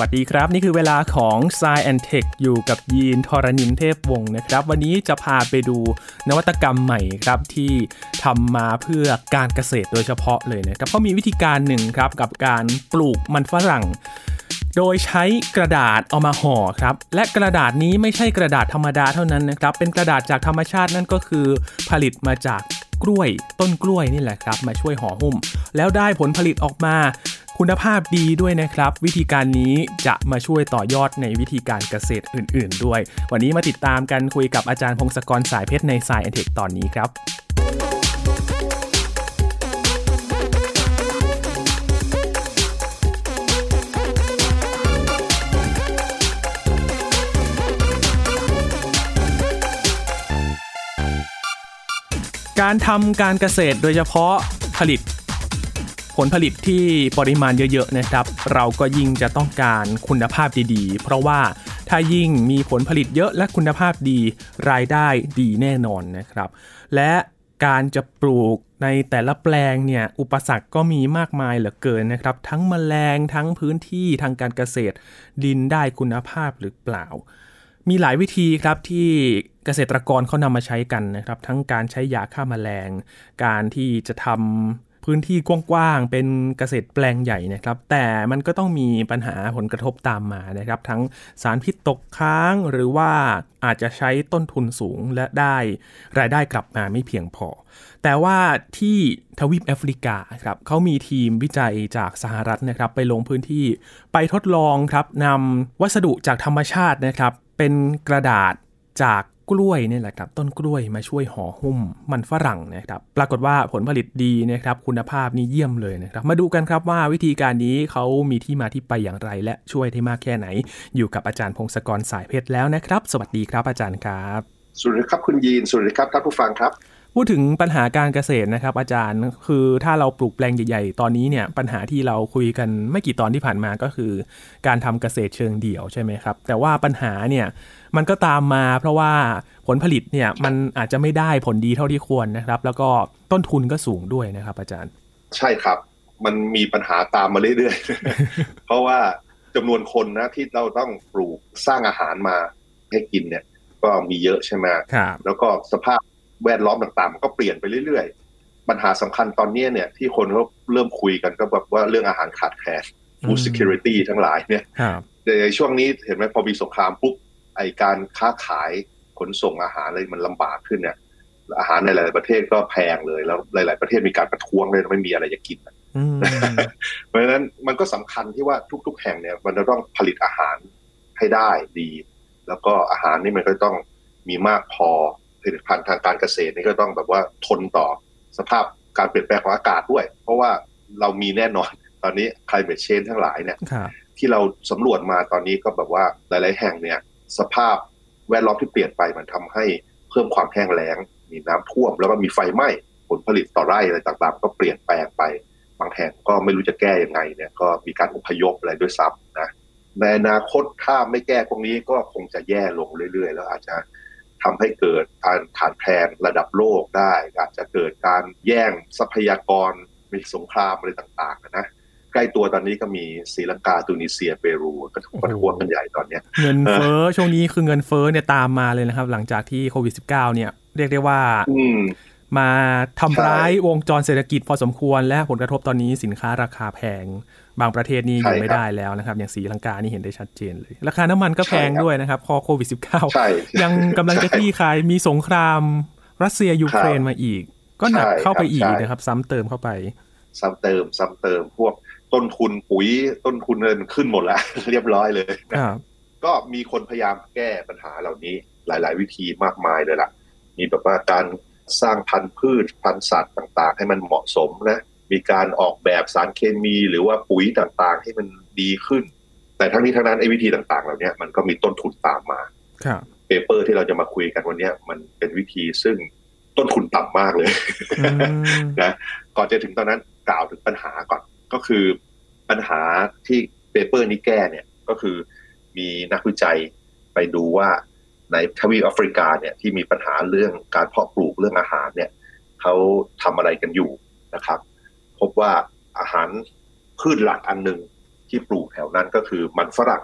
วัสดีครับ นี่คือเวลาของ s ซแอนเทคอยู่กับยีนทรณินเทพวงศ์นะครับ วันนี้จะพาไปดูนวัตกรรมใหม่ครับที่ทำมาเพื่อการเกษตรโดยเฉพาะเลยนะครับเขามีวิธีการหนึ่งครับกับการปลูกมันฝรั่ง โดยใช้กระดาษเอามาห่อครับ และกระดาษนี้ไม่ใช่กระดาษธรรมดาเท่านั้นนะครับ เป็นกระดาษจากธรรมชาตินั่นก็คือผลิตมาจากกล้วยต้นกล้วยนี่แหละครับ มาช่วยห่อหุ้ม แล้วได้ผลผลิตออกมา คุณภาพดีด้วยนะครับ วิธีการนี้จะมาช่วยต่อยอดในวิธีการเกษตรอื่น ๆ ด้วย วันนี้มาติดตามกันคุยกับอาจารย์พงศกรสายเพชรในสายแอเทคตอนนี้ครับการทำการเกษตรโดยเฉพาะผลิต ผลผลิตที่ปริมาณเยอะๆนะครับ เราก็ยิ่งจะต้องการคุณภาพดีๆ เพราะว่าถ้ายิ่งมีผลผลิตเยอะและคุณภาพดีรายได้ดีแน่นอนนะครับ และการจะปลูกในแต่ละแปลงเนี่ยอุปสรรคก็มีมากมายเหลือเกินนะครับ ทั้งแมลงทั้งพื้นที่ทางการเกษตร ดินได้คุณภาพหรือเปล่า มีหลายวิธีครับที่เกษตรกรเขานำมาใช้กันนะครับ ทั้งการใช้ยาฆ่ามาแมลง การที่จะทำ พื้นที่กว้างๆ เป็นเกษตรแปลงใหญ่นะครับ แต่มันก็ต้องมีปัญหาผลกระทบตามมานะครับ ทั้งสารพิษตกค้างหรือว่าอาจจะใช้ต้นทุนสูงและได้รายได้กลับมาไม่เพียงพอ แต่ว่าที่ทวีปแอฟริกาครับเขามีทีมวิจัยจากสหรัฐนะครับ ไปลงพื้นที่ไปทดลองครับนำวัสดุจากธรรมชาตินะครับ เป็นกระดาษจาก กล้วยนี่แหละครับต้นกล้วยมาช่วยห่อหุ้มมันฝรั่งนะครับปรากฏว่าผลผลิตดีนะครับคุณภาพนี่เยี่ยมเลยนะครับมาดูกันครับว่าวิธีการนี้เขามีที่มาที่ไปอย่างไร และช่วยได้มากแค่ไหน อยู่กับอาจารย์พงศกรสายเพชรแล้วนะครับ สวัสดีครับอาจารย์ครับสวัสดีครับคุณยีนสวัสดีครับท่านผู้ฟังครับพูดถึงปัญหาการเกษตรนะครับ อาจารย์คือถ้าเราปลูกแปลงใหญ่ๆ ตอนนี้เนี่ยปัญหาที่เราคุยกันไม่กี่ตอนที่ผ่านมาก็คือ การทำเกษตรเชิงเดี่ยวใช่ไหมครับ แต่ว่าปัญหาเนี่ยมันก็ตามมาเพราะว่าผลผลิตเนี่ยมันอาจจะไม่ได้ผลดีเท่าที่ควรนะครับ แล้วก็ต้นทุนก็สูงด้วยนะครับ อาจารย์ ใช่ครับ มันมีปัญหาตามมาเรื่อยๆ เพราะว่าจำนวนคนนะที่เราต้องปลูกสร้างอาหารมาให้กินเนี่ย ก็มีเยอะใช่ไหมครับแล้วก็สภาพแวดล้อมต่างๆมันก็เปลี่ยนไปเรื่อยๆ ปัญหาสำคัญตอนนี้เนี่ย ที่คนเขาเริ่มคุยกันก็แบบว่าเรื่องอาหารขาดแคลน food security ทั้งหลายเนี่ยในช่วงนี้เห็นไหมพอมีสงครามปุ๊บ ไอการค้าขายขนส่งอาหารอะไรมันลำบากขึ้นเนี่ย อาหารในหลายประเทศก็แพงเลยแล้วหลาย ๆ ประเทศมีการประท้วงเลยไม่มีอะไรจะกินเพราะฉะนั้นมันก็สำคัญที่ว่าทุก ๆ แห่งเนี่ยมันจะต้องผลิตอาหารให้ได้ดี แล้วก็อาหารนี่มันก็ต้องมีมากพอผลิตภัณฑ์ทางการเกษตรนี่ก็ต้องแบบว่าทนต่อสภาพการเปลี่ยนแปลงของอากาศด้วย เพราะว่าเรามีแน่นอนตอนนี้ climate change ทั้งหลายเนี่ยที่เราสำรวจมาตอนนี้ก็แบบว่าหลาย ๆ แห่งเนี่ย สภาพแวดล้อมที่เปลี่ยนไปมันทำให้เพิ่มความแห้งแล้ง มีน้ำท่วม แล้วก็มีไฟไหม้ผลผลิตต่อไร่อะไรต่างๆ ก็เปลี่ยนแปลงไป บางแห่งก็ไม่รู้จะแก้ยังไงเนี่ยก็มีการอพยพอะไรด้วยซ้ำนะในอนาคตถ้าไม่แก้พวกนี้ก็คงจะแย่ลงเรื่อยๆ แล้วอาจจะทำให้เกิดการขาดแคลนระดับโลกได้ อาจจะเกิดการแย่งทรัพยากรมีสงครามอะไรต่างๆนะ ใกล้ตัวตอนนี้ก็มีศรีลังกาตูนิเซียเปรูก็ถูกประท้วงกันใหญ่ตอนนี้เงินเฟ้อช่วงนี้คือเงินเฟ้อเนี่ยตามมาเลยนะครับ หลังจากที่โควิด -19 เนี่ยเรียกได้ว่ามาทำร้ายวงจรเศรษฐกิจพอสมควรและผลกระทบตอนนี้สินค้าราคาแพง บางประเทศนี่อยู่ไม่ได้แล้วนะครับ อย่างสีลังกานี่เห็นได้ชัดเจนเลย ราคาน้ำมันก็แพงด้วยนะครับ พอโควิด -19 ยังกำลังจะคลี่คลายมีสงคราม รัสเซียยูเครนมาอีก ก็หนักเข้าไปอีกนะครับ ซ้ำเติมเข้าไป ซ้ำเติมซ้ำเติมพวก ต้นทุนปุ๋ยต้นทุนเงินขึ้นหมดแล้ว เรียบร้อยเลยก็มีคนพยายามแก้ปัญหาเหล่านี้หลาย ๆ วิธีมากมายเลยล่ะ มีแบบว่าการสร้างพันธุ์พืชพันธุ์สัตว์ต่าง ๆ ให้มันเหมาะสมนะ มีการออกแบบสารเคมีหรือว่าปุ๋ยต่างๆ ให้มันดีขึ้น แต่ทั้งนี้ทั้งนั้นไอ้วิธีต่าง ๆ เหล่านี้มันก็มีต้นทุนตามมา paper ที่เราจะมาคุยกันวันนี้มันเป็นวิธีซึ่งต้นทุนต่ำมากเลยนะก่อนจะถึงตอนนั้นกล่าวถึงปัญหาก่อนก็คือ ปัญหาที่ paper นี้แก้เนี่ยก็คือมีนักวิจัยไปดูว่าในทวีปแอฟริกาเนี่ยที่มีปัญหาเรื่องการเพาะปลูกเรื่องอาหารเนี่ยเขาทำอะไรกันอยู่นะครับ พบว่าอาหารพืชหลักอันหนึ่งที่ปลูกแถวนั้นก็คือมันฝรั่ง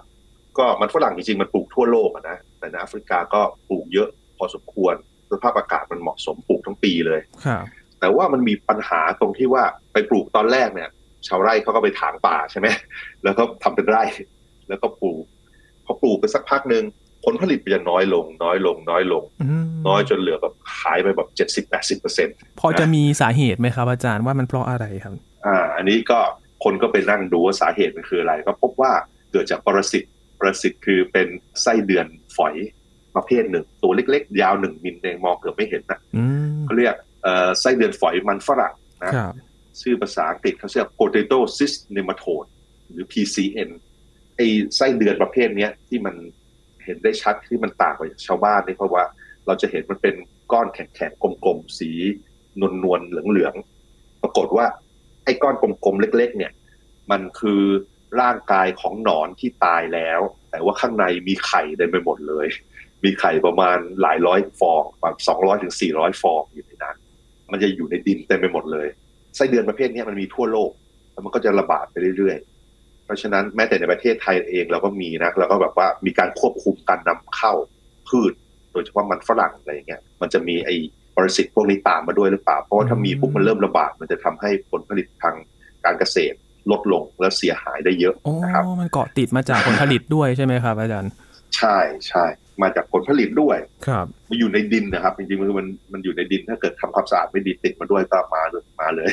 ก็มันฝรั่งจริงๆมันปลูกทั่วโลกนะแต่ในแอฟริกาก็ปลูกเยอะพอสมควรสภาพอากาศมันเหมาะสมปลูกทั้งปีเลยแต่ว่ามันมีปัญหาตรงที่ว่าไปปลูกตอนแรกเนี่ย ชาวไร่เขาก็ไปถางป่าใช่ไหมแล้วก็ทำเป็นไร่ แล้วก็ปลูกพอปลูกไปสักพักหนึ่งผลผลิตจะน้อยลง น้อยลง น้อยลง น้อยจนเหลือแบบหายไปแบบเจ็ดสิบแปดสิบเปอร์เซ็นต์พอจะมีสาเหตุไหมครับ อาจารย์ว่ามันเพราะอะไรครับ อ่า อันนี้ก็คนก็ไปนั่งดูว่าสาเหตุมันคืออะไร ก็พบว่าเกิดจากปรสิตปรสิตคือเป็นไส้เดือนฝอยประเภทหนึ่ง ตัวเล็ก ๆ ยาวหนึ่งมิลเองมองเกือบไม่เห็นนะเขาเรียกไส้เดือนฝอยมันฝรั่งนะ ชื่อภาษาอังกฤษเขาเรียก potato cyst nematode หรือ PCN ไอไส้เดือนประเภทนี้ที่มันเห็นได้ชัดที่มันต่างกว่ากชาวบ้านนี่เพราะว่าเราจะเห็นมันเป็นก้อนแข็งๆกลมๆสีนวลนวลเหลืองๆปรากฏว่า ไอ้ก้อนกลมๆเล็ก ๆ เนี่ย มันคือร่างกายของหนอนที่ตายแล้ว แต่ว่าข้างในมีไข่เต็มไปหมดเลย มีไข่ประมาณหลายร้อยฟองประมาณสองร้อยถึงสี่ร้อยฟองอยู่ในนั้น มันจะอยู่ในดินเต็มไปหมดเลย ไส้เดือนประเภทนี้มันมีทั่วโลก แล้วมันก็จะระบาดไปเรื่อยๆ เพราะฉะนั้นแม้แต่ในประเทศไทยเองเราก็มีนะเราก็แบบว่ามีการควบคุมการนำเข้าพืช โดยเฉพาะมันฝรั่งอะไรเงี้ยมันจะมีไอ้ปรสิตพวกนี้ตามมาด้วยหรือเปล่า เพราะว่าถ้ามีพวกมันเริ่มระบาด มันจะทำให้ผลผลิตทางการเกษตรลดลงและเสียหายได้เยอะนะครับมันเกาะติดมาจากผลผลิตด้วยใช่ไหมครับอาจารย์ ใช่ใช่ มาจากผลผลิตด้วย ครับมันอยู่ในดินนะครับ จริงๆมันมันมันอยู่ในดินถ้าเกิดทำความสะอาดไม่ดีติดมาด้วยก็มามาเลย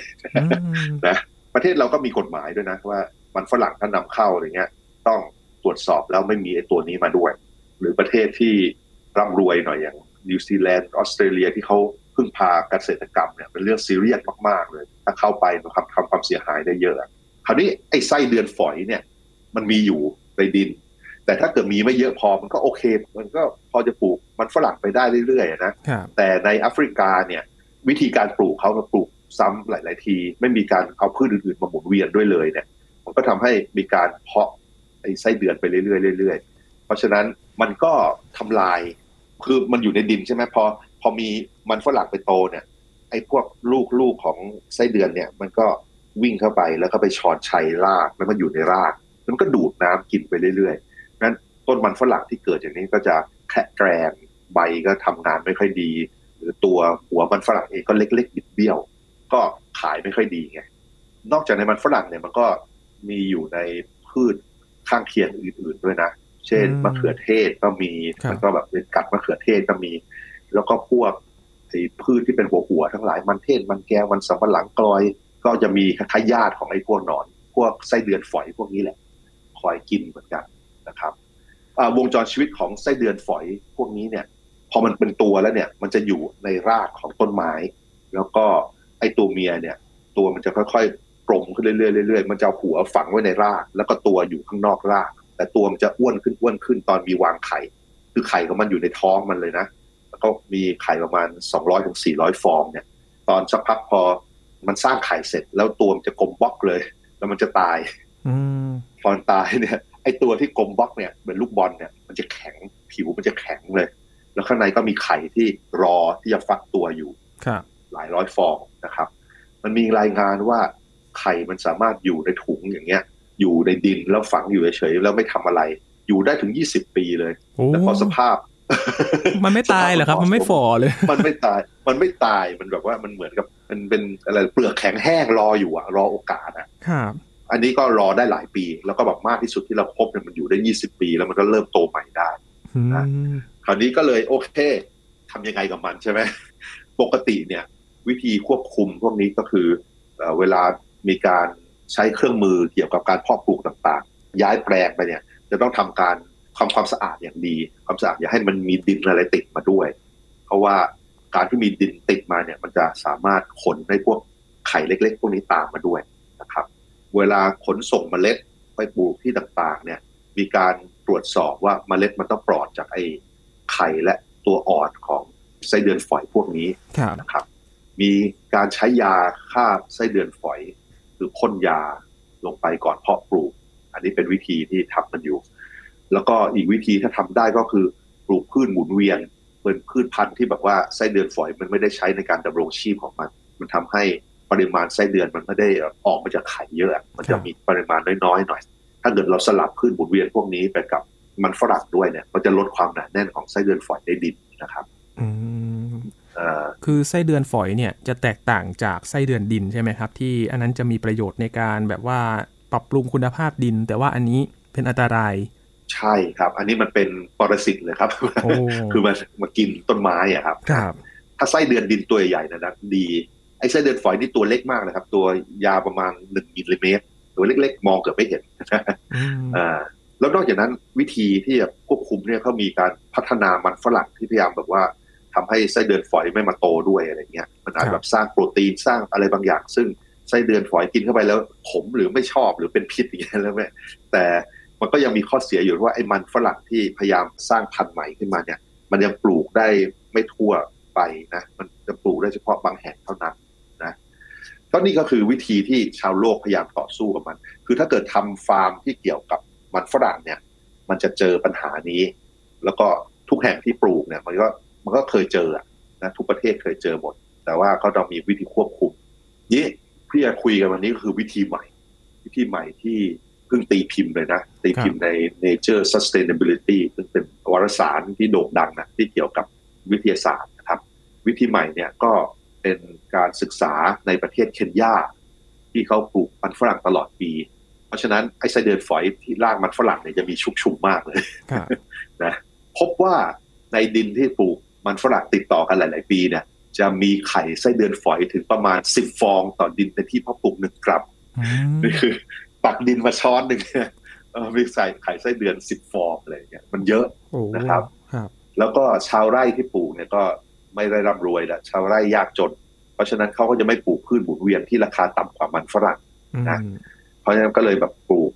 นะประเทศเราก็มีกฎหมายด้วยนะว่า มันฝรั่งถ้านำเข้าอะไรเงี้ย ต้องตรวจสอบแล้วไม่มีไอ้ตัวนี้มาด้วย หรือประเทศที่ร่ำรวยหน่อยอย่างนิวซีแลนด์ออสเตรเลียที่เขาพึ่งพาเกษตรกรรมเนี่ยเป็นเรื่องซีเรียสมากๆเลย ถ้าเข้าไปมันทำทำความเสียหายได้เยอะ คราวนี้ไอ้ไส้เดือนฝอยเนี่ย มันมีอยู่ในดิน แต่ถ้าเกิดมีไม่เยอะพอมันก็โอเค มันก็พอจะปลูกมันฝรั่งไปได้เรื่อยๆนะแต่ในแอฟริกาเนี่ย วิธีการปลูกเขามาปลูกซ้ำหลาย ๆ ที ไม่มีการเอาพืชอื่นๆมาหมุนเวียนด้วยเลยเนี่ย มันก็ทำให้มีการเพาะไอ้ไส้เดือนไปเรื่อยๆเรื่อยๆเพราะฉะนั้นมันก็ทำลายคือมันอยู่ในดินใช่ไหมพอพอมีมันฝรั่งไปโตเนี่ย ไอ้พวกลูกลูกของไส้เดือนเนี่ย มันก็วิ่งเข้าไปแล้วก็ไปชอนชัยรากแล้วมันอยู่ในรากแล้วมันก็ดูดน้ำกินไปเรื่อยๆ นั้นต้นมันฝรั่งที่เกิดอย่างนี้ก็จะแค่แกรนใบก็ทำงานไม่ค่อยดี หรือตัวหัวมันฝรั่งเองก็เล็กๆบิดเบี้ยว ก็ขายไม่ค่อยดีไงนอกจากในมันฝรั่งเนี่ยมันก็มีอยู่ในพืชข้างเคียงอื่น ๆด้วยนะ เช่นมะเขือเทศก็มีแล้วก็แบบเป็นกัดมะเขือเทศก็มี แล้วก็พวกไอ้พืชที่เป็นหัวหัวทั้งหลายมันเทศมันแก้วมันสำปะหลังกลอย ก็จะมีคล้ายญาติของไอ้พวกหนอน พวกไส้เดือนฝอยพวกนี้แหละ คอยกินเหมือนกัน นะครับวงจรชีวิตของไส้เดือนฝอยพวกนี้เนี่ย พอมันเป็นตัวแล้วเนี่ย มันจะอยู่ในรากของต้นไม้ แล้วก็ไอ้ตัวเมียเนี่ย ตัวมันจะค่อยๆกลมขึ้นเรื่อยๆเรื่อยๆมันจะหัวฝังไว้ในราก แล้วก็ตัวอยู่ข้างนอกราก แต่ตัวมันจะอ้วนขึ้นอ้วนขึ้นตอนมีวางไข่ คือไข่ของมันอยู่ในท้องมันเลยนะแล้วก็มีไข่ประมาณสองร้อยถึงสี่ร้อยฟองเนี่ย ตอนสักพักพอมันสร้างไข่เสร็จแล้วตัวมันจะกลมบล็อกเลย แล้วมันจะตายพอตายเนี่ย ไอตัวที่กลมบล็อกเนี่ยเหมือนลูกบอลเนี่ยมันจะแข็งผิวมันจะแข็งเลย แล้วข้างในก็มีไข่ที่รอที่จะฟักตัวอยู่หลายร้อยฟองนะครับ มันมีรายงานว่าไข่มันสามารถอยู่ในถุงอย่างเงี้ย อยู่ในดินแล้วฝังอยู่เฉยๆแล้วไม่ทำอะไร อยู่ได้ถึงยี่สิบปีเลยแล้วพอสภาพ มันไม่ตายเหรอครับ มันไม่ฝ่อเลย มันไม่ตาย มันไม่ตายมันแบบว่ามันเหมือนกับมันเป็นอะไรเปลือกแข็งแห้งรออยู่อะรอโอกาสอะครับ อันนี้ก็รอได้หลายปี แล้วก็แบบมากที่สุดที่เราพบเนี่ยมันอยู่ได้ยี่สิบปี แล้วมันก็เริ่มโตใหม่ได้นะคราวนี้ก็เลยโอเคทำยังไงกับมันใช่ไหมปกติเนี่ย วิธีควบคุมพวกนี้ก็คือเวลามีการใช้เครื่องมือเกี่ยวกับการเพาะปลูกต่างๆ ย้ายแปลงไปเนี่ย จะต้องทำการทำความสะอาดอย่างดี ความสะอาดอย่าให้มันมีดินอะไรติดมาด้วย เพราะว่าการที่มีดินติดมาเนี่ย มันจะสามารถขนให้พวกไข่เล็ก ๆ พวกนี้ตามมาด้วยนะครับ เวลาขนส่งเมล็ดไปปลูกที่ต่างๆ เนี่ยมีการตรวจสอบว่าเมล็ดมันต้องปลอดจากไอ้ไข่และตัวอ่อนของไส้เดือนฝอยพวกนี้นะครับ มีการใช้ยาฆ่าไส้เดือนฝอยคือพ่นยาลงไปก่อนเพาะปลูก อันนี้เป็นวิธีที่ทำกันอยู่ แล้วก็อีกวิธีถ้าทำได้ก็คือปลูกพืชหมุนเวียนเป็นพืชพันธุ์ที่แบบว่าไส้เดือนฝอยมันไม่ได้ใช้ในการดำรงชีพของมัน มันทำให้ ปริมาณไส้เดือนมันไม่ได้ออกมาจากไข่เยอะ มันจะมีปริมาณน้อยๆหน่อย ถ้าเกิดเราสลับขึ้นหมุนเวียนพวกนี้ไปกับมันฝรั่งด้วยเนี่ยก็จะลดความหนาแน่นของไส้เดือนฝอยในดินนะครับอืมคือไส้เดือนฝอยเนี่ยจะแตกต่างจากไส้เดือนดินใช่ไหมครับ ที่อันนั้นจะมีประโยชน์ในการแบบว่าปรับปรุงคุณภาพดิน แต่ว่าอันนี้เป็นอันตรายใช่ครับ อันนี้มันเป็นปรสิตเลยครับ คือมันมากินต้นไม้อะครับครับถ้าไส้เดือนดินตัวใหญ่นะนะดี ไอ้ไส้เดือนฝอยนี่ตัวเล็กมากเลยครับ ตัวยาวประมาณหนึ่งมิลลิเมตร ตัวเล็กๆ มองเกือบไม่เห็นอ่าแล้วนอกจากนั้นวิธีที่จะควบคุมเนี่ยเขามีการพัฒนามันฝรั่งที่พยายามแบบว่าทำให้ไส้เดือนฝอยไม่มาโตด้วยอะไรเงี้ยมันอาจแบบสร้างโปรตีนสร้างอะไรบางอย่าง ซึ่งไส้เดือนฝอยกินเข้าไปแล้วขมหรือไม่ชอบหรือเป็นพิษอย่างเงี้ยแล้วแม่แต่มันก็ยังมีข้อเสียอยู่ว่าไอ้มันฝรั่งที่พยายามสร้างพันธุ์ใหม่ขึ้นมาเนี่ย มันยังปลูกได้ไม่ทั่วไปนะ มันจะปลูกได้เฉพาะบางแห่งเท่านั้นนะ ก็นี่ก็คือวิธีที่ชาวโลกพยายามต่อสู้กับมัน คือถ้าเกิดทำฟาร์มที่เกี่ยวกับมันฝรั่งเนี่ย มันจะเจอปัญหานี้ แล้วก็ทุกแห่งที่ปลูกเนี่ย มันก็มันก็เคยเจอนะทุกประเทศเคยเจอหมด แต่ว่าก็ต้องมีวิธีควบคุมนี่พี่จะคุยกันวันนี้ก็คือวิธีใหม่ วิธีใหม่ที่เพิ่งตีพิมพ์เลยนะ ตีพิมพ์ใน Nature Sustainability ซึ่งเป็นวารสารที่โด่งดังนะที่เกี่ยวกับวิทยาศาสตร์นะครับ วิธีใหม่เนี่ยก็ เป็นการศึกษาในประเทศเคนยาที่เขาปลูกมันฝรั่งตลอดปี เพราะฉะนั้นไอ้ไส้เดือนฝอยที่รากมันฝรั่งเนี่ยจะมีชุกชุมมากเลยนะพบว่าในดินที่ปลูกมันฝรั่งติดต่อกันหลาย ๆ ปีเนี่ย จะมีไข่ไส้เดือนฝอยถึงประมาณสิบฟองต่อดินในที่เพาะปลูกหนึ่งกรัมนี่คือตักดินมาช้อนหนึ่งเออมีใส่ไข่ไส้เดือนสิบฟองอะไรเงี้ยมันเยอะนะครับ แล้วก็ชาวไร่ที่ปลูกเนี่ยก็ ไม่ได้ร่ำรวยและชาวไร่ยากจน เพราะฉะนั้นเขาก็จะไม่ปลูกพืชหมุนเวียนที่ราคาต่ำกว่ามันฝรั่งนะเพราะฉะนั้นก็เลยแบบปลูก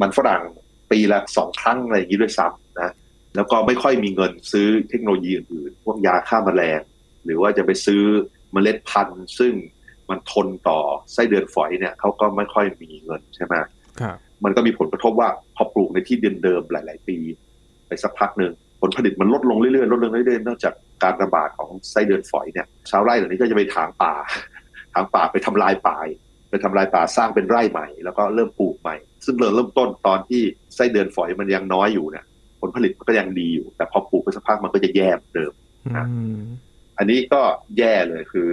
มันฝรั่งปีละสองครั้งอะไรอย่างนี้ด้วยซ้ำนะแล้วก็ไม่ค่อยมีเงินซื้อเทคโนโลยีอื่นๆพวกยาฆ่ามาแมลง หรือว่าจะไปซื้อเมล็ดพันธุ์ ซึ่งมันทนต่อไส้เดือนฝอยเนี่ยเขาก็ไม่ค่อยมีเงินใช่ไหมครับมันก็มีผลกระทบว่าพอปลูกในที่เดิมๆหลาย ๆ ปี ไปสักพักหนึ่ง ผลผลิตมันลดลงเรื่อยๆลดลงเรื่อยๆเนื่องจากการระบาดของไส้เดือนฝอยเนี่ยชาวไร่เหล่านี้ก็จะไปถางป่า ถางป่าไปทำลายป่าไปทำลายป่าสร้างเป็นไร่ใหม่ แล้วก็เริ่มปลูกใหม่ ซึ่งเริ่มต้นตอนที่ไส้เดือนฝอยมันยังน้อยอยู่เนี่ยผลผลิตมันก็ยังดีอยู่ แต่พอปลูกไปสักพักมันก็จะแย่เดิมนะอันนี้ก็แย่เลยคือ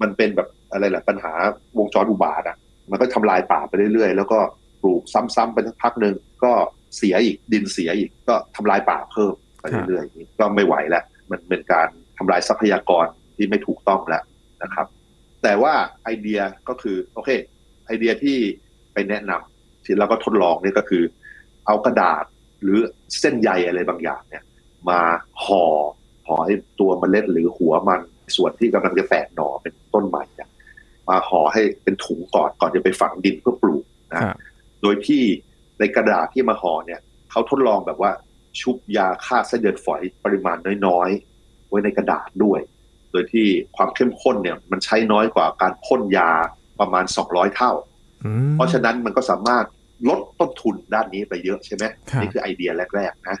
มันเป็นแบบอะไรแหละปัญหาวงจรอุบาทอะ มันก็ทำลายป่าไปเรื่อยๆ แล้วก็ปลูกซ้ำๆไปสักพักหนึ่งก็เสียอีกดินเสียอีกก็ทำลายป่าเพิ่ม ไปเรื่อยๆก็ไม่ไหวแล้วมันเป็นการทำลายทรัพยากรที่ไม่ถูกต้องแล้วนะครับ แต่ว่าไอเดียก็คือโอเค ไอเดียที่ไปแนะนำที่เราก็ทดลองนี่ก็คือ เอากระดาษหรือเส้นใยอะไรบางอย่างเนี่ย มาห่อห่อให้ตัวมเมล็ดหรือหัวมันส่วนที่กำลังจะแตกหน่อเป็นต้นใหม่เนี่ยมาห่อให้เป็นถุงก่อนก่อนจะไปฝังดินเพื่อปลูกนะโดยที่ในกระดาษที่มาห่อเนี่ยเขาทดลองแบบว่า ชุบยาฆ่าเส้นเดือนฝอยปริมาณน้อยๆ ไว้ในกระดาษด้วย โดยที่ความเข้มข้นเนี่ยมันใช้น้อยกว่าการพ่นยาประมาณ 200 เท่า เพราะฉะนั้นมันก็สามารถลดต้นทุนด้านนี้ไปเยอะใช่ไหมนี่คือไอเดียแรกๆนะ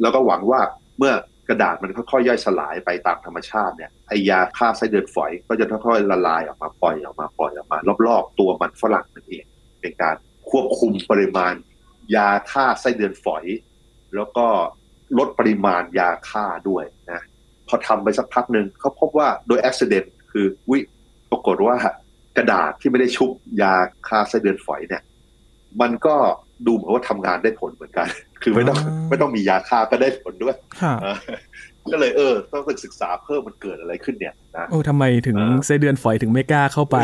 แล้วก็หวังว่าเมื่อกระดาษมันค่อยๆย่อยสลายไปตามธรรมชาติเนี่ยไอยาฆ่าไส้เดือนฝอย ก็จะค่อยๆละลายออกมาปล่อยออกมาปล่อยออกมา รอบๆ ตัวมันฝรั่งนั่นเอง เป็นการควบคุมปริมาณ ยาฆ่าไส้เดือนฝอย แล้วก็ลดปริมาณยาฆ่าด้วยนะพอทำไปสักพักหนึ่งเขาพบว่าโดยอุบิเหตุคือวิปรากฏว่ากระดาษที่ไม่ได้ชุบยาฆ่าไส้เดือนฝอยเนี่ย มันก็ดูเหมือนว่าทำงานได้ผลเหมือนกัน คือไม่ต้องไม่ต้องมียาฆ่าก็ได้ผลด้วยก็เลยเออ ต้องศึกษาเพิ่มมันเกิดอะไรขึ้นเนี่ยนะโอ้ทำไมถึงไส้เดือนฝอยถึงไม่กล้าเข้าไป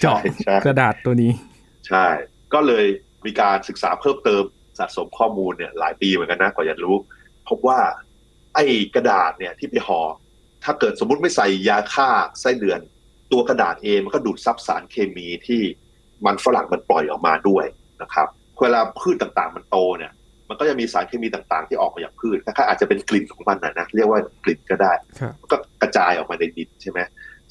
เจาะกระดาษตัวนี้ ใช่ ก็เลยมีการศึกษาเพิ่มเติม สะสมข้อมูลเนี่ยหลายปีเหมือนกันนะกว่าจะรู้ พบว่าไอ้กระดาษเนี่ยที่ไปห่อถ้าเกิดสมมุติไม่ใส่ยาฆ่าไส้เดือน ตัวกระดาษเองมันก็ดูดซับสารเคมีที่มันฝรั่งมันปล่อยออกมาด้วยนะครับเวลาพืชต่างๆมันโตเนี่ย มันก็จะมีสารเคมีต่างๆ ที่ออกมาจากพืชนะอาจจะเป็นกลิ่นของมันนะนะเรียกว่ากลิ่นก็ได้ก็กระจายออกมาในดินใช่ไหม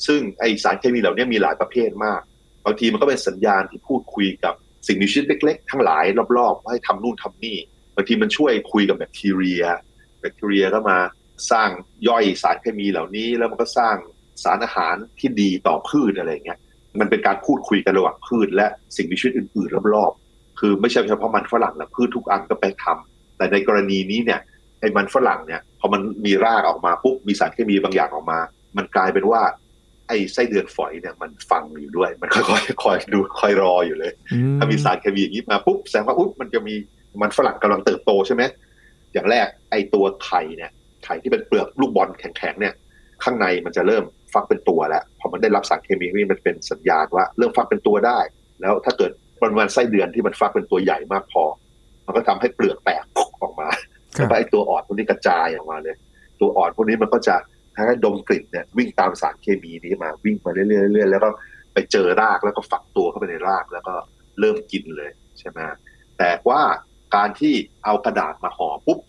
ซึ่งไอสารเคมีเหล่านี้มีหลายประเภทมาก บางทีมันก็เป็นสัญญาณที่พูดคุยกับ สิ่งมีชีวิตเล็กๆ ทั้งหลายรอบๆให้ทำนู่นทำนี่บางทีมันช่วยคุยกับแบคทีเรีย แบคทีเรียก็มาสร้างย่อยสารเคมีเหล่านี้ แล้วมันก็สร้างสารอาหารที่ดีต่อพืชอะไรเงี้ยมันเป็นการพูดคุยกันระหว่างพืช และสิ่งมีชีวิตอื่นๆรอบๆคือไม่ใช่เฉพาะมันฝรั่งนะพืชทุกอันก็ไปทำแต่ในกรณีนี้เนี่ยไอ้มันฝรั่งเนี่ยพอมันมีรากออกมาปุ๊บมีสารเคมีบางอย่างออกมา มันกลายเป็นว่า ไอ้ไส้เดือนฝอยเนี่ยมันฟังอยู่ด้วย มันค่อยๆคอยดูคอยรออยู่เลย ถ้ามีสารเคมีอย่างนี้มาปุ๊บแสดงว่าอุ๊บมันจะมีมันฝรั่งกำลังเติบโตใช่ไหมอย่างแรกไอ้ตัวไข่เนี่ยไข่ที่เป็นเปลือกลูกบอลแข็งๆเนี่ย ข้างในมันจะเริ่มฟักเป็นตัวแล้วพอมันได้รับสารเคมีนี่มันเป็นสัญญาณว่า เริ่มฟักเป็นตัวได้ แล้วถ้าเกิดปริมาณไส้เดือนที่มันฟักเป็นตัวใหญ่มากพอ มันก็ทำให้เปลือกแตกออกมาแล้วก็ไอ้ตัวอ่อนพวกนี้กระจายออกมาเลย ตัวอ่อนพวกนี้มันก็จะ ให้ดมกลิ่นเนี่ยวิ่งตามสารเคมีนี้มาวิ่งมาเรื่อยๆแล้วก็ไปเจอรากแล้วก็ฝักตัวเข้าไปในรากแล้วก็เริ่มกินเลยใช่ไหมแต่ว่าการที่เอากระดาษมาห่อปุ๊บ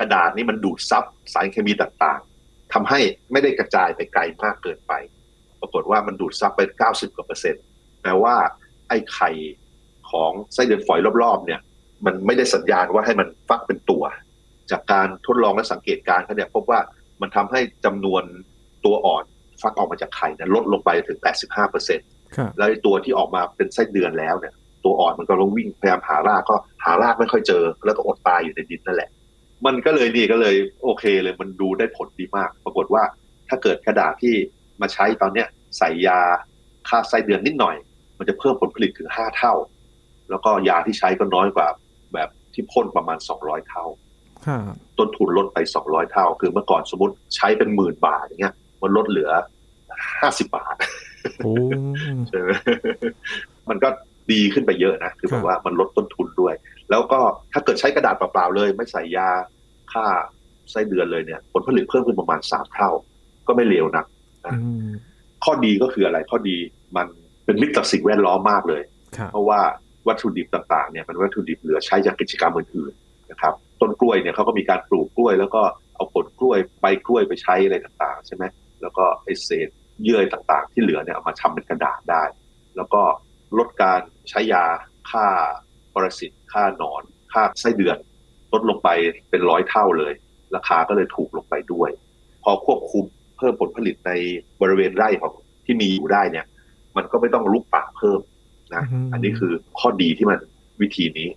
กระดาษนี้มันดูดซับสารเคมีต่างๆทำให้ไม่ได้กระจายไปไกลมากเกินไป ปรากฏว่ามันดูดซับไป 90กว่าเปอร์เซ็นต์แปลว่าไอ้ไข่ของไส้เดือนฝอยรอบๆ เนี่ย มันไม่ได้สัญญาณว่าให้มันฟักเป็นตัว จากการทดลองและสังเกตการณ์เขาเนี่ยพบว่า มันทำให้จำนวนตัวอ่อนฟักออกมาจากไข่นั้นลดลงไปถึง 85เปอร์เซ็นต์แล้วตัวที่ออกมาเป็นไส้เดือนแล้วเนี่ย ตัวอ่อนมันก็ลงวิ่งพยายามหารากก็หารากไม่ค่อยเจอ แล้วก็อดตายอยู่ในดินนั่นแหละ มันก็เลยนี่ก็เลยโอเคเลยมันดูได้ผลดีมาก ปรากฏว่าถ้าเกิดกระดาษที่มาใช้ตอนเนี้ยใส่ยาฆ่าไส้เดือนนิดหน่อย มันจะเพิ่มผลผลิตถึงห้าเท่า แล้วก็ยาที่ใช้ก็น้อยกว่าแบบที่พ่นประมาณสองร้อยเท่า ต้นทุนลดไปสองร้อยเท่า คือเมื่อก่อนสมมติใช้เป็นหมื่นบาทอย่างเงี้ย มันลดเหลือห้าสิบบาทใช่ไหมมันก็ดีขึ้นไปเยอะนะคือแบบว่ามันลดต้นทุนด้วย แล้วก็ถ้าเกิดใช้กระดาษเปล่าๆเลย ไม่ใส่ยาฆ่าไส้เดือนเลยเนี่ยผลผลิตเพิ่มขึ้นประมาณสามเท่า ก็ไม่เลวนะข้อดีก็คืออะไรข้อดีมันเป็นมิตรกับสิ่งแวดล้อมมากเลย เพราะว่าวัตถุดิบต่างๆเนี่ยเป็นวัตถุดิบเหลือใช้จากกิจกรรมอื่นๆนะครับ ต้นกล้วยเนี่ยเขาก็มีการปลูกกล้วย แล้วก็เอาผลกล้วยใบกล้วยไปใช้อะไรต่างๆ ใช่ไหมแล้วก็ไอเศษเยื่อต่างๆ ที่เหลือเนี่ยเอามาทำเป็นกระดาษได้ แล้วก็ลดการใช้ยาฆ่าปรสิตฆ่าหนอนฆ่าไส้เดือนลดลงไปเป็นร้อยเท่าเลย ราคาก็เลยถูกลงไปด้วย พอควบคุมเพิ่มผลผลิตในบริเวณไร่ของที่มีอยู่ได้เนี่ย มันก็ไม่ต้องลุกป่าเพิ่มนะ อันนี้คือข้อดีที่มันวิธีนี้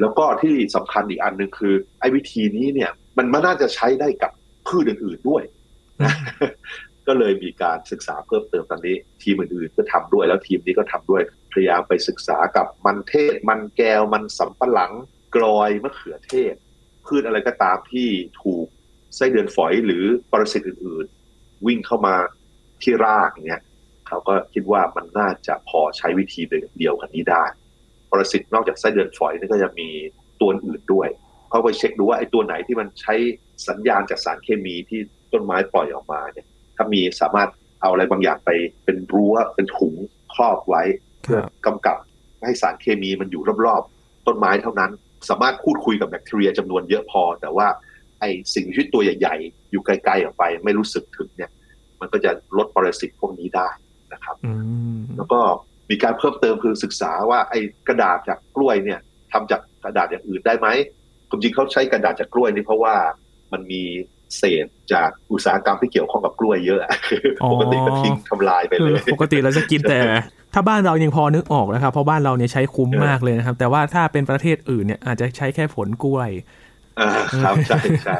แล้วก็ที่สำคัญอีกอันหนึ่งคือไอ้วิธีนี้เนี่ย มันไม่น่าจะใช้ได้กับพืชอื่นๆด้วยนะก็เลยมีการศึกษาเพิ่มเติมตอนนี้ ทีมอื่นๆก็ทำด้วย แล้วทีมนี้ก็ทำด้วยพยายามไปศึกษากับมันเทศ มันแก้วมันสำปะหลังกรอยมะเขือเทศ พืชอะไรก็ตามที่ถูกไส้เดือนฝอยหรือปรสิตอื่นๆ วิ่งเข้ามาที่รากเนี่ยเขาก็คิดว่ามันน่าจะพอใช้วิธีเดียวกันนี้ได้ ปรสิตนอกจากไส้เดือนฝอยนี่ก็จะมีตัวอื่นด้วย เขาไปเช็คดูว่าไอ้ตัวไหนที่มันใช้สัญญาณจากสารเคมีที่ต้นไม้ปล่อยออกมาเนี่ย ถ้ามีสามารถเอาอะไรบางอย่างไปเป็นรั้วเป็นถุงครอบไว้เพื่อกำกับให้สารเคมีมันอยู่รอบๆต้นไม้เท่านั้น สามารถพูดคุยกับแบคทีเรียจำนวนเยอะพอ แต่ว่าไอสิ่งมีชีวิตตัวใหญ่ๆ อยู่ไกลๆออกไป ไม่รู้สึกถึงเนี่ย มันก็จะลดปรสิตพวกนี้ได้นะครับ แล้วก็ มีการเพิ่มเติมคือศึกษาว่าไอกระดาษจากกล้วยเนี่ยทำจากกระดาษอย่างอื่นได้ไหมความจริงเขาใช้กระดาษจากกล้วยนี่เพราะว่ามันมีเศษจากอุตสาหกรรมที่เกี่ยวข้องกับกล้วยเยอะปกติก็ทิ้งทำลายไปเลย ปกติเราจะกินแต่ ถ้าบ้านเรายังพอนึกออกนะครับ เพราะบ้านเราเนี่ยใช้คุ้มมากเลยนะครับ แต่ว่าถ้าเป็นประเทศอื่นเนี่ยอาจจะใช้แค่ผลกล้วยอ่าครับใช่ใช่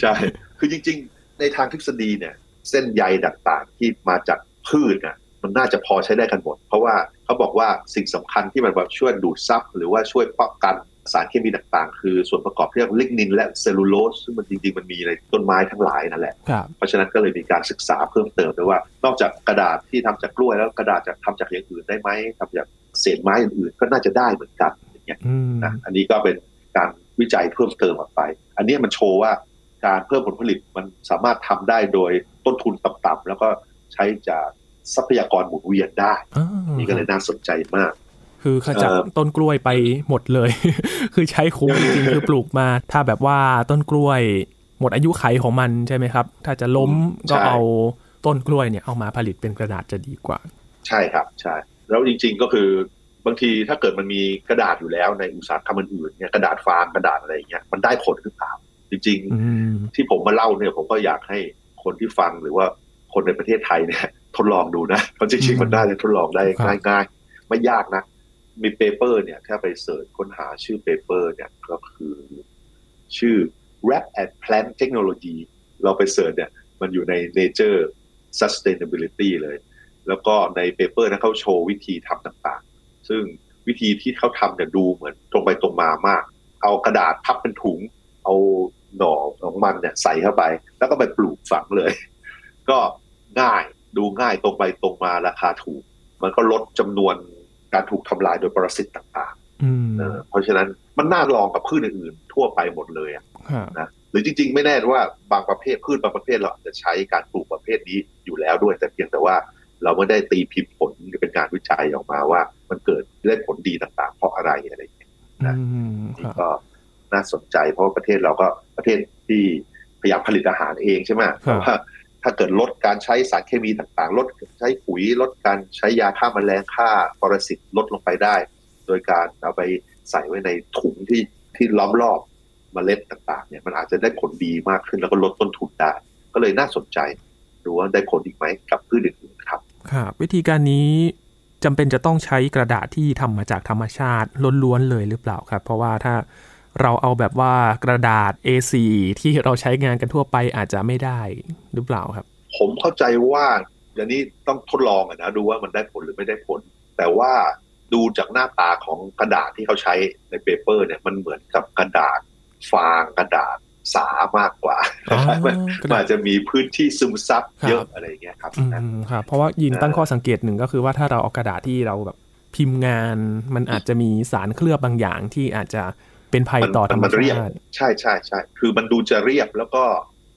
ใช่ คือจริง ๆ ในทางทฤษฎีเนี่ย เส้นใยต่างๆที่มาจากพืชอะ มันน่าจะพอใช้ได้กันหมด เพราะว่าเขาบอกว่าสิ่งสำคัญที่มันแบบช่วยดูดซับหรือว่าช่วยป้องกันสารเคมีต่างๆ คือส่วนประกอบที่เรียกลิกนินและเซลลูโลสซึ่งมันจริงๆ มันมีในต้นไม้ทั้งหลายนั่นแหละ เพราะฉะนั้นก็เลยมีการศึกษาเพิ่มเติมด้วยว่า นอกจากกระดาษที่ทำจากกล้วยแล้วกระดาษจะทำจากอย่างอื่นได้ไหมทำจากเศษไม้อื่นๆ ก็น่าจะได้เหมือนกันอย่างเงี้ยนะอันนี้ก็เป็นการวิจัยเพิ่มเติมออกไป อันนี้มันโชว์ว่าการเพิ่มผลผลิตมันสามารถทำได้โดยต้นทุนต่ำๆแล้วก็ใช้จาก ทรัพยากรหมุนเวียนได้ นี่ก็เลยน่าสนใจมาก คือขจัดต้นกล้วยไปหมดเลย คือใช้คุ้มจริงคือปลูกมา ถ้าแบบว่าต้นกล้วย หมดอายุไขของมันใช่ไหมครับ ถ้าจะล้มก็เอาต้นกล้วยเนี่ยเอามาผลิตเป็นกระดาษจะดีกว่า ใช่ครับใช่แล้วจริง ๆก็คือบางทีถ้าเกิดมันมีกระดาษอยู่แล้วในอุตสาหกรรมอื่นๆเนี่ยกระดาษฟางกระดาษอะไรอย่างเงี้ยมันได้ผลหรือเปล่าจริง ๆ ที่ผมมาเล่าเนี่ยผมก็อยากให้คนที่ฟังหรือว่าคนในประเทศไทยเนี่ย ทดลองดูนะเพราะจริงๆมันได้ทดลองได้ง่ายๆ ไม่ยากนะ มี paper เนี่ยถ้าไป search ค้นหาชื่อ paper เนี่ยก็คือชื่อ Wrap and Plant Technology เราไป search เนี่ยมันอยู่ใน Nature Sustainability เลย แล้วก็ใน paper นะเขาโชว์วิธีทำต่างๆ ซึ่งวิธีที่เขาทำเนี่ยดูเหมือนตรงไปตรงมามาก เอากระดาษพับเป็นถุง เอาหน่อของมันเนี่ยใส่เข้าไป แล้วก็ไปปลูกฝังเลย ก็ง่าย ดูง่ายตรงไปตรงมาราคาถูก มันก็ลดจำนวนการถูกทำลายโดยปรสิตต่างๆเพราะฉะนั้นมันน่าลองกับพืชอื่นๆทั่วไปหมดเลยนะหรือจริงๆ ไม่แน่ว่าบางประเภทพืชบางประเภทเราอาจจะใช้การปลูกประเภทนี้อยู่แล้วด้วย แต่เพียงแต่ว่าเราไม่ได้ตีพิมพ์ผลเป็นการวิจัยออกมาว่า มันเกิดได้ผลดีต่างๆ เพราะอะไรอะไรอย่างเงี้ยนะนี่ก็น่าสนใจเพราะประเทศเราก็ประเทศที่พยายามผลิตอาหารเองใช่ไหมว่า ถ้าเกิดลดการใช้สารเคมีต่างๆ ลดใช้ปุ๋ยลดการใช้ยาฆ่าแมลงฆ่าปรสิตลดลงไปได้ โดยการเอาไปใส่ไว้ในถุงที่ที่ล้อมรอบมเมล็ดต่างๆเนี่ยมันอาจจะได้ผลดีมากขึ้นแล้วก็ลดต้นทุนได้ ก็เลยน่าสนใจดูว่าได้ผลอีกไหมกับพืชอื่นๆครับครับวิธีการนี้จำเป็นจะต้องใช้กระดาษที่ทำมาจากธรรมชาติล้วนๆเลยหรือเปล่าครับ เพราะว่าถ้า เราเอาแบบว่ากระดาษ A4 ที่เราใช้งานกันทั่วไปอาจจะไม่ได้หรือเปล่าครับ ผมเข้าใจว่าอย่างนี้ต้องทดลองนะดูว่ามันได้ผลหรือไม่ได้ผล แต่ว่าดูจากหน้าตาของกระดาษที่เขาใช้ใน paper เนี่ยมันเหมือนกับกระดาษฟางกระดาษสามากกว่ามันอาจจะมีพื้นที่ซึมซับเยอะอะไรเงี้ยครับครับ เพราะว่ายินตั้งข้อสังเกตหนึ่งก็คือว่าถ้าเราเอากระดาษที่เราแบบพิมพ์งาน มันอาจจะมีสารเคลือบบางอย่างที่อาจจะ เป็นภัยต่อธรรมชาติใช่ใช่ใช่คือมันดูจะเรียบแล้วก็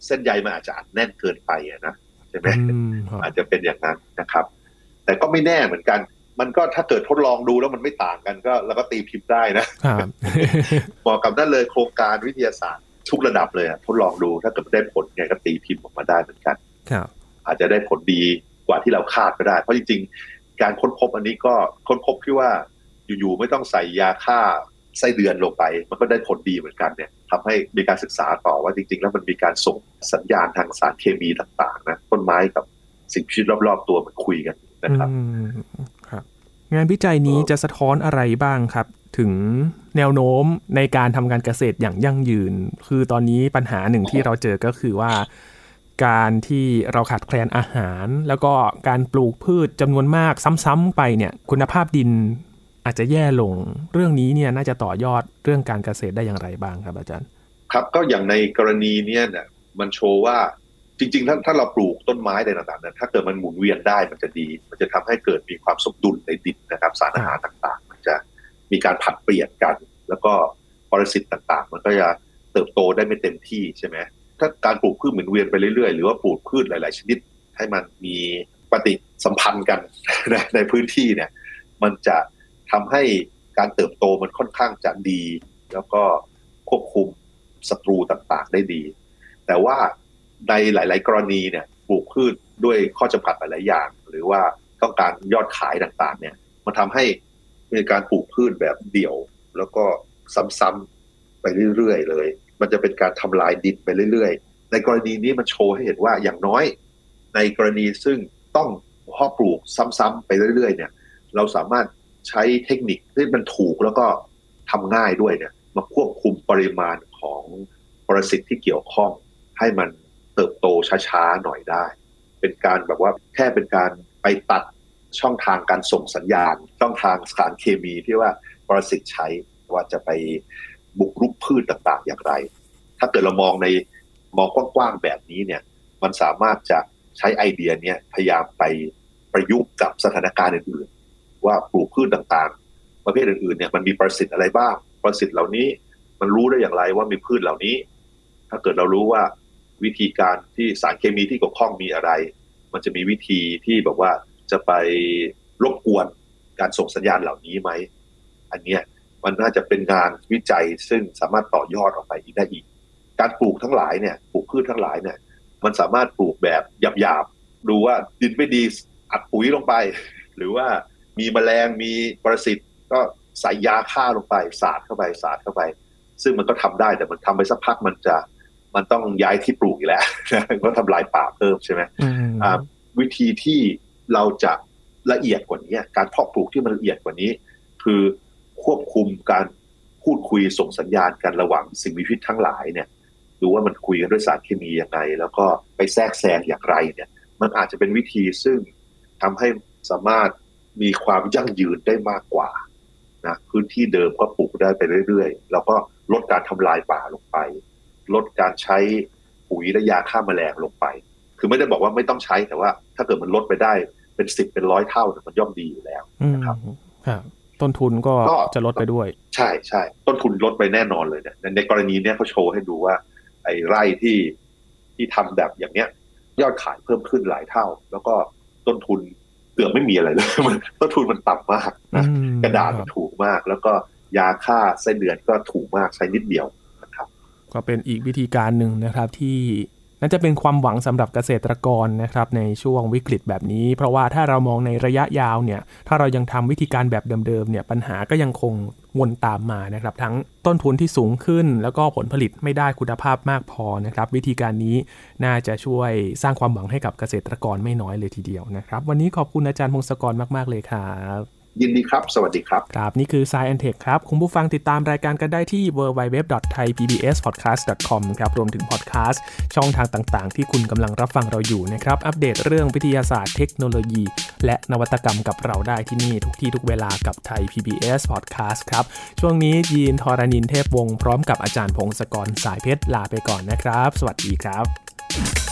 เส้นใยมันอาจจะอัดแน่นเกินไปนะใช่ไหมอาจจะเป็นอย่างนั้นนะครับ แต่ก็ไม่แน่เหมือนกัน มันก็ถ้าเกิดทดลองดูแล้วมันไม่ต่างกันก็เราก็ตีพิมพ์ได้นะบอกกับนั่นเลยโครงการวิทยาศาสตร์ทุกระดับเลยทดลองดูถ้าเกิดได้ผลไงก็ตีพิมพ์ออกมาได้เหมือนกันอาจจะได้ผลดีกว่าที่เราคาดก็ได้ เพราะจริงๆ การค้นพบอันนี้ก็ค้นพบที่ว่าอยู่ๆไม่ต้องใส่ยาฆ่า ไส้เดือนลงไป มันก็ได้ผลดีเหมือนกันเนี่ยทำให้มีการศึกษาต่อว่าจริง ๆ แล้วมันมีการส่งสัญญาณทางสารเคมีต่างๆนะต้นไม้กับสิ่งชีวิตรอบๆ ตัวมันคุยกันนะครับครับ งานวิจัยนี้จะสะท้อนอะไรบ้างครับ ถึงแนวโน้มในการทำการเกษตรอย่างยั่งยืน คือตอนนี้ปัญหาหนึ่งที่เราเจอก็คือว่าการที่เราขาดแคลนอาหาร แล้วก็การปลูกพืชจำนวนมากซ้ำๆไปเนี่ย คุณภาพดิน อาจจะแย่ลงเรื่องนี้เนี่ยน่าจะต่อยอดเรื่องการเกษตรได้อย่างไรบ้างครับอาจารย์ ครับก็อย่างในกรณีเนี้ยเนี่ยมันโชว์ว่าจริงๆ ถ้าถ้าเราปลูกต้นไม้อะไรต่างๆเนี่ยถ้าเกิดมันหมุนเวียนได้มันจะดี มันจะทำให้เกิดมีความสมดุลในดินนะครับสารอาหารต่างๆ มันจะมีการผัดเปลี่ยนกัน แล้วก็ปรสิตต่างๆ มันก็จะเติบโตได้ไม่เต็มที่ใช่ไหมถ้าการปลูกพืชหมุนเวียนไปเรื่อยๆ หรือว่าปลูกพืชหลาย ๆ ชนิด ให้มันมีปฏิสัมพันธ์กันในพื้นที่เนี่ย มันจะ ทำให้การเติบโตมันค่อนข้างจะดี แล้วก็ควบคุมศัตรูต่างๆ ได้ดี แต่ว่าในหลาย ๆ กรณีเนี่ยปลูกพืชด้วยข้อจำกัดหลายๆอย่าง หรือว่าต้องการยอดขายต่างๆ เนี่ยมันทำให้มีการปลูกพืชแบบเดี่ยว แล้วก็ซ้ำๆไปเรื่อย ๆ เลย มันจะเป็นการทำลายดินไปเรื่อย ๆ ในกรณีนี้มันโชว์ให้เห็นว่าอย่างน้อย ในกรณีซึ่งต้องเพาะปลูกซ้ำๆไปเรื่อย ๆ เนี่ย เราสามารถ ใช้เทคนิคที่มันถูกแล้วก็ทำง่ายด้วยเนี่ยมาควบคุมปริมาณของปรสิตที่เกี่ยวข้องให้มันเติบโตช้าๆหน่อยได้ เป็นการแบบว่าแค่เป็นการไปตัดช่องทางการส่งสัญญาณ ช่องทางสารเคมีที่ว่าปรสิตใช้ว่าจะไปบุกรุกพืชต่างๆ อย่างไร ถ้าเกิดเรามองในมองกว้างๆแบบนี้เนี่ย มันสามารถจะใช้ไอเดียเนี้ยพยายามไปประยุกต์กับสถานการณ์อื่น ว่าปลูกพืชต่างๆ ประเภทอื่นๆเนี่ยมันมีประสิทธิ์อะไรบ้าง ประสิทธิ์เหล่านี้มันรู้ได้อย่างไรว่ามีพืชเหล่านี้ ถ้าเกิดเรารู้ว่าวิธีการที่สารเคมีที่เกี่ยวข้องมีอะไร มันจะมีวิธีที่แบบว่าจะไปรบกวนการส่งสัญญาณเหล่านี้ไหม อันเนี้ยมันน่าจะเป็นงานวิจัยซึ่งสามารถต่อยอดออกไปอีกได้อีก การปลูกทั้งหลายเนี่ยปลูกพืชทั้งหลายเนี่ย มันสามารถปลูกแบบหยาบๆดูว่าดินไม่ดีอัดปุ๋ยลงไป หรือว่า มีแมลงมีปรสิตก็ใส่ยาฆ่าลงไปสาดเข้าไปสาดเข้าไป ซึ่งมันก็ทำได้แต่มันทำไปสักพักมันจะมันต้องย้ายที่ปลูกอีกแล้วก็ทำลายป่าเพิ่มใช่ไหมวิธีที่เราจะละเอียดกว่านี้การเพาะปลูกที่มันละเอียดกว่านี้ คือควบคุมการพูดคุยส่งสัญญาณกันระหว่างสิ่งมีชีวิตทั้งหลายเนี่ยดูว่ามันคุยกันด้วยสารเคมียังไงแล้วก็ไปแทรกแซงอย่างไรเนี่ย มันอาจจะเป็นวิธีซึ่งทำให้สามารถ มีความยั่งยืนได้มากกว่านะพื้นที่เดิมก็ปลูกได้ไปเรื่อยๆ แล้วก็ลดการทำลายป่าลงไป ลดการใช้ปุ๋ยและยาฆ่าแมลงลงไป คือไม่ได้บอกว่าไม่ต้องใช้แต่ว่า ถ้าเกิดมันลดไปได้เป็นสิบเป็นร้อยเท่ามันย่อมดีอยู่แล้วนะครับต้นทุนก็จะลดไปด้วย ใช่ใช่ต้นทุนลดไปแน่นอนเลยเนี่ยในกรณีเนี้ยเขาโชว์ให้ดูว่า ไอ้ไร่ที่ที่ทำแบบอย่างเนี้ย ยอดขายเพิ่มขึ้นหลายเท่า แล้วก็ต้นทุน เกือบไม่มีอะไรเลยมันต้นทุนมันต่ำมากนะกระดาษมันถูกมาก แล้วก็ยาฆ่าไส้เดือนก็ถูกมากใช้นิดเดียวนะครับ ก็เป็นอีกวิธีการหนึ่งนะครับที่ น่าจะเป็นความหวังสำหรับเกษตรกรนะครับในช่วงวิกฤตแบบนี้ เพราะว่าถ้าเรามองในระยะยาวเนี่ยถ้าเรายังทำวิธีการแบบเดิมๆเนี่ยปัญหาก็ยังคงวนตามมานะครับ ทั้งต้นทุนที่สูงขึ้น แล้วก็ผลผลิตไม่ได้คุณภาพมากพอนะครับ วิธีการนี้น่าจะช่วยสร้างความหวังให้กับเกษตรกรไม่น้อยเลยทีเดียวนะครับ วันนี้ขอบคุณอาจารย์พงศกรมาก ๆ เลยครับ ยินดีครับ สวัสดีครับ ครับ นี่คือ s ายแอนเทคครับ คุณผู้ฟังติดตามรายการกันได้ที่ www.thaipbspodcast.com ครับ รวมถึงพอดแคสต์ช่องทางต่างๆ ที่คุณกำลังรับฟังเราอยู่นะครับ อัปเดตเรื่องวิทยาศาสตร์เทคโนโลยี และนวัตกรรมกับเราได้ที่นี่ ทุกที่ทุกเวลากับไทย PBS Podcast ครับ ช่วงนี้ยีนทอรานินเทพวงศ์พร้อมกับอาจารย์พงศกรสายเพชรลาไปก่อนนะครับ สวัสดีครับ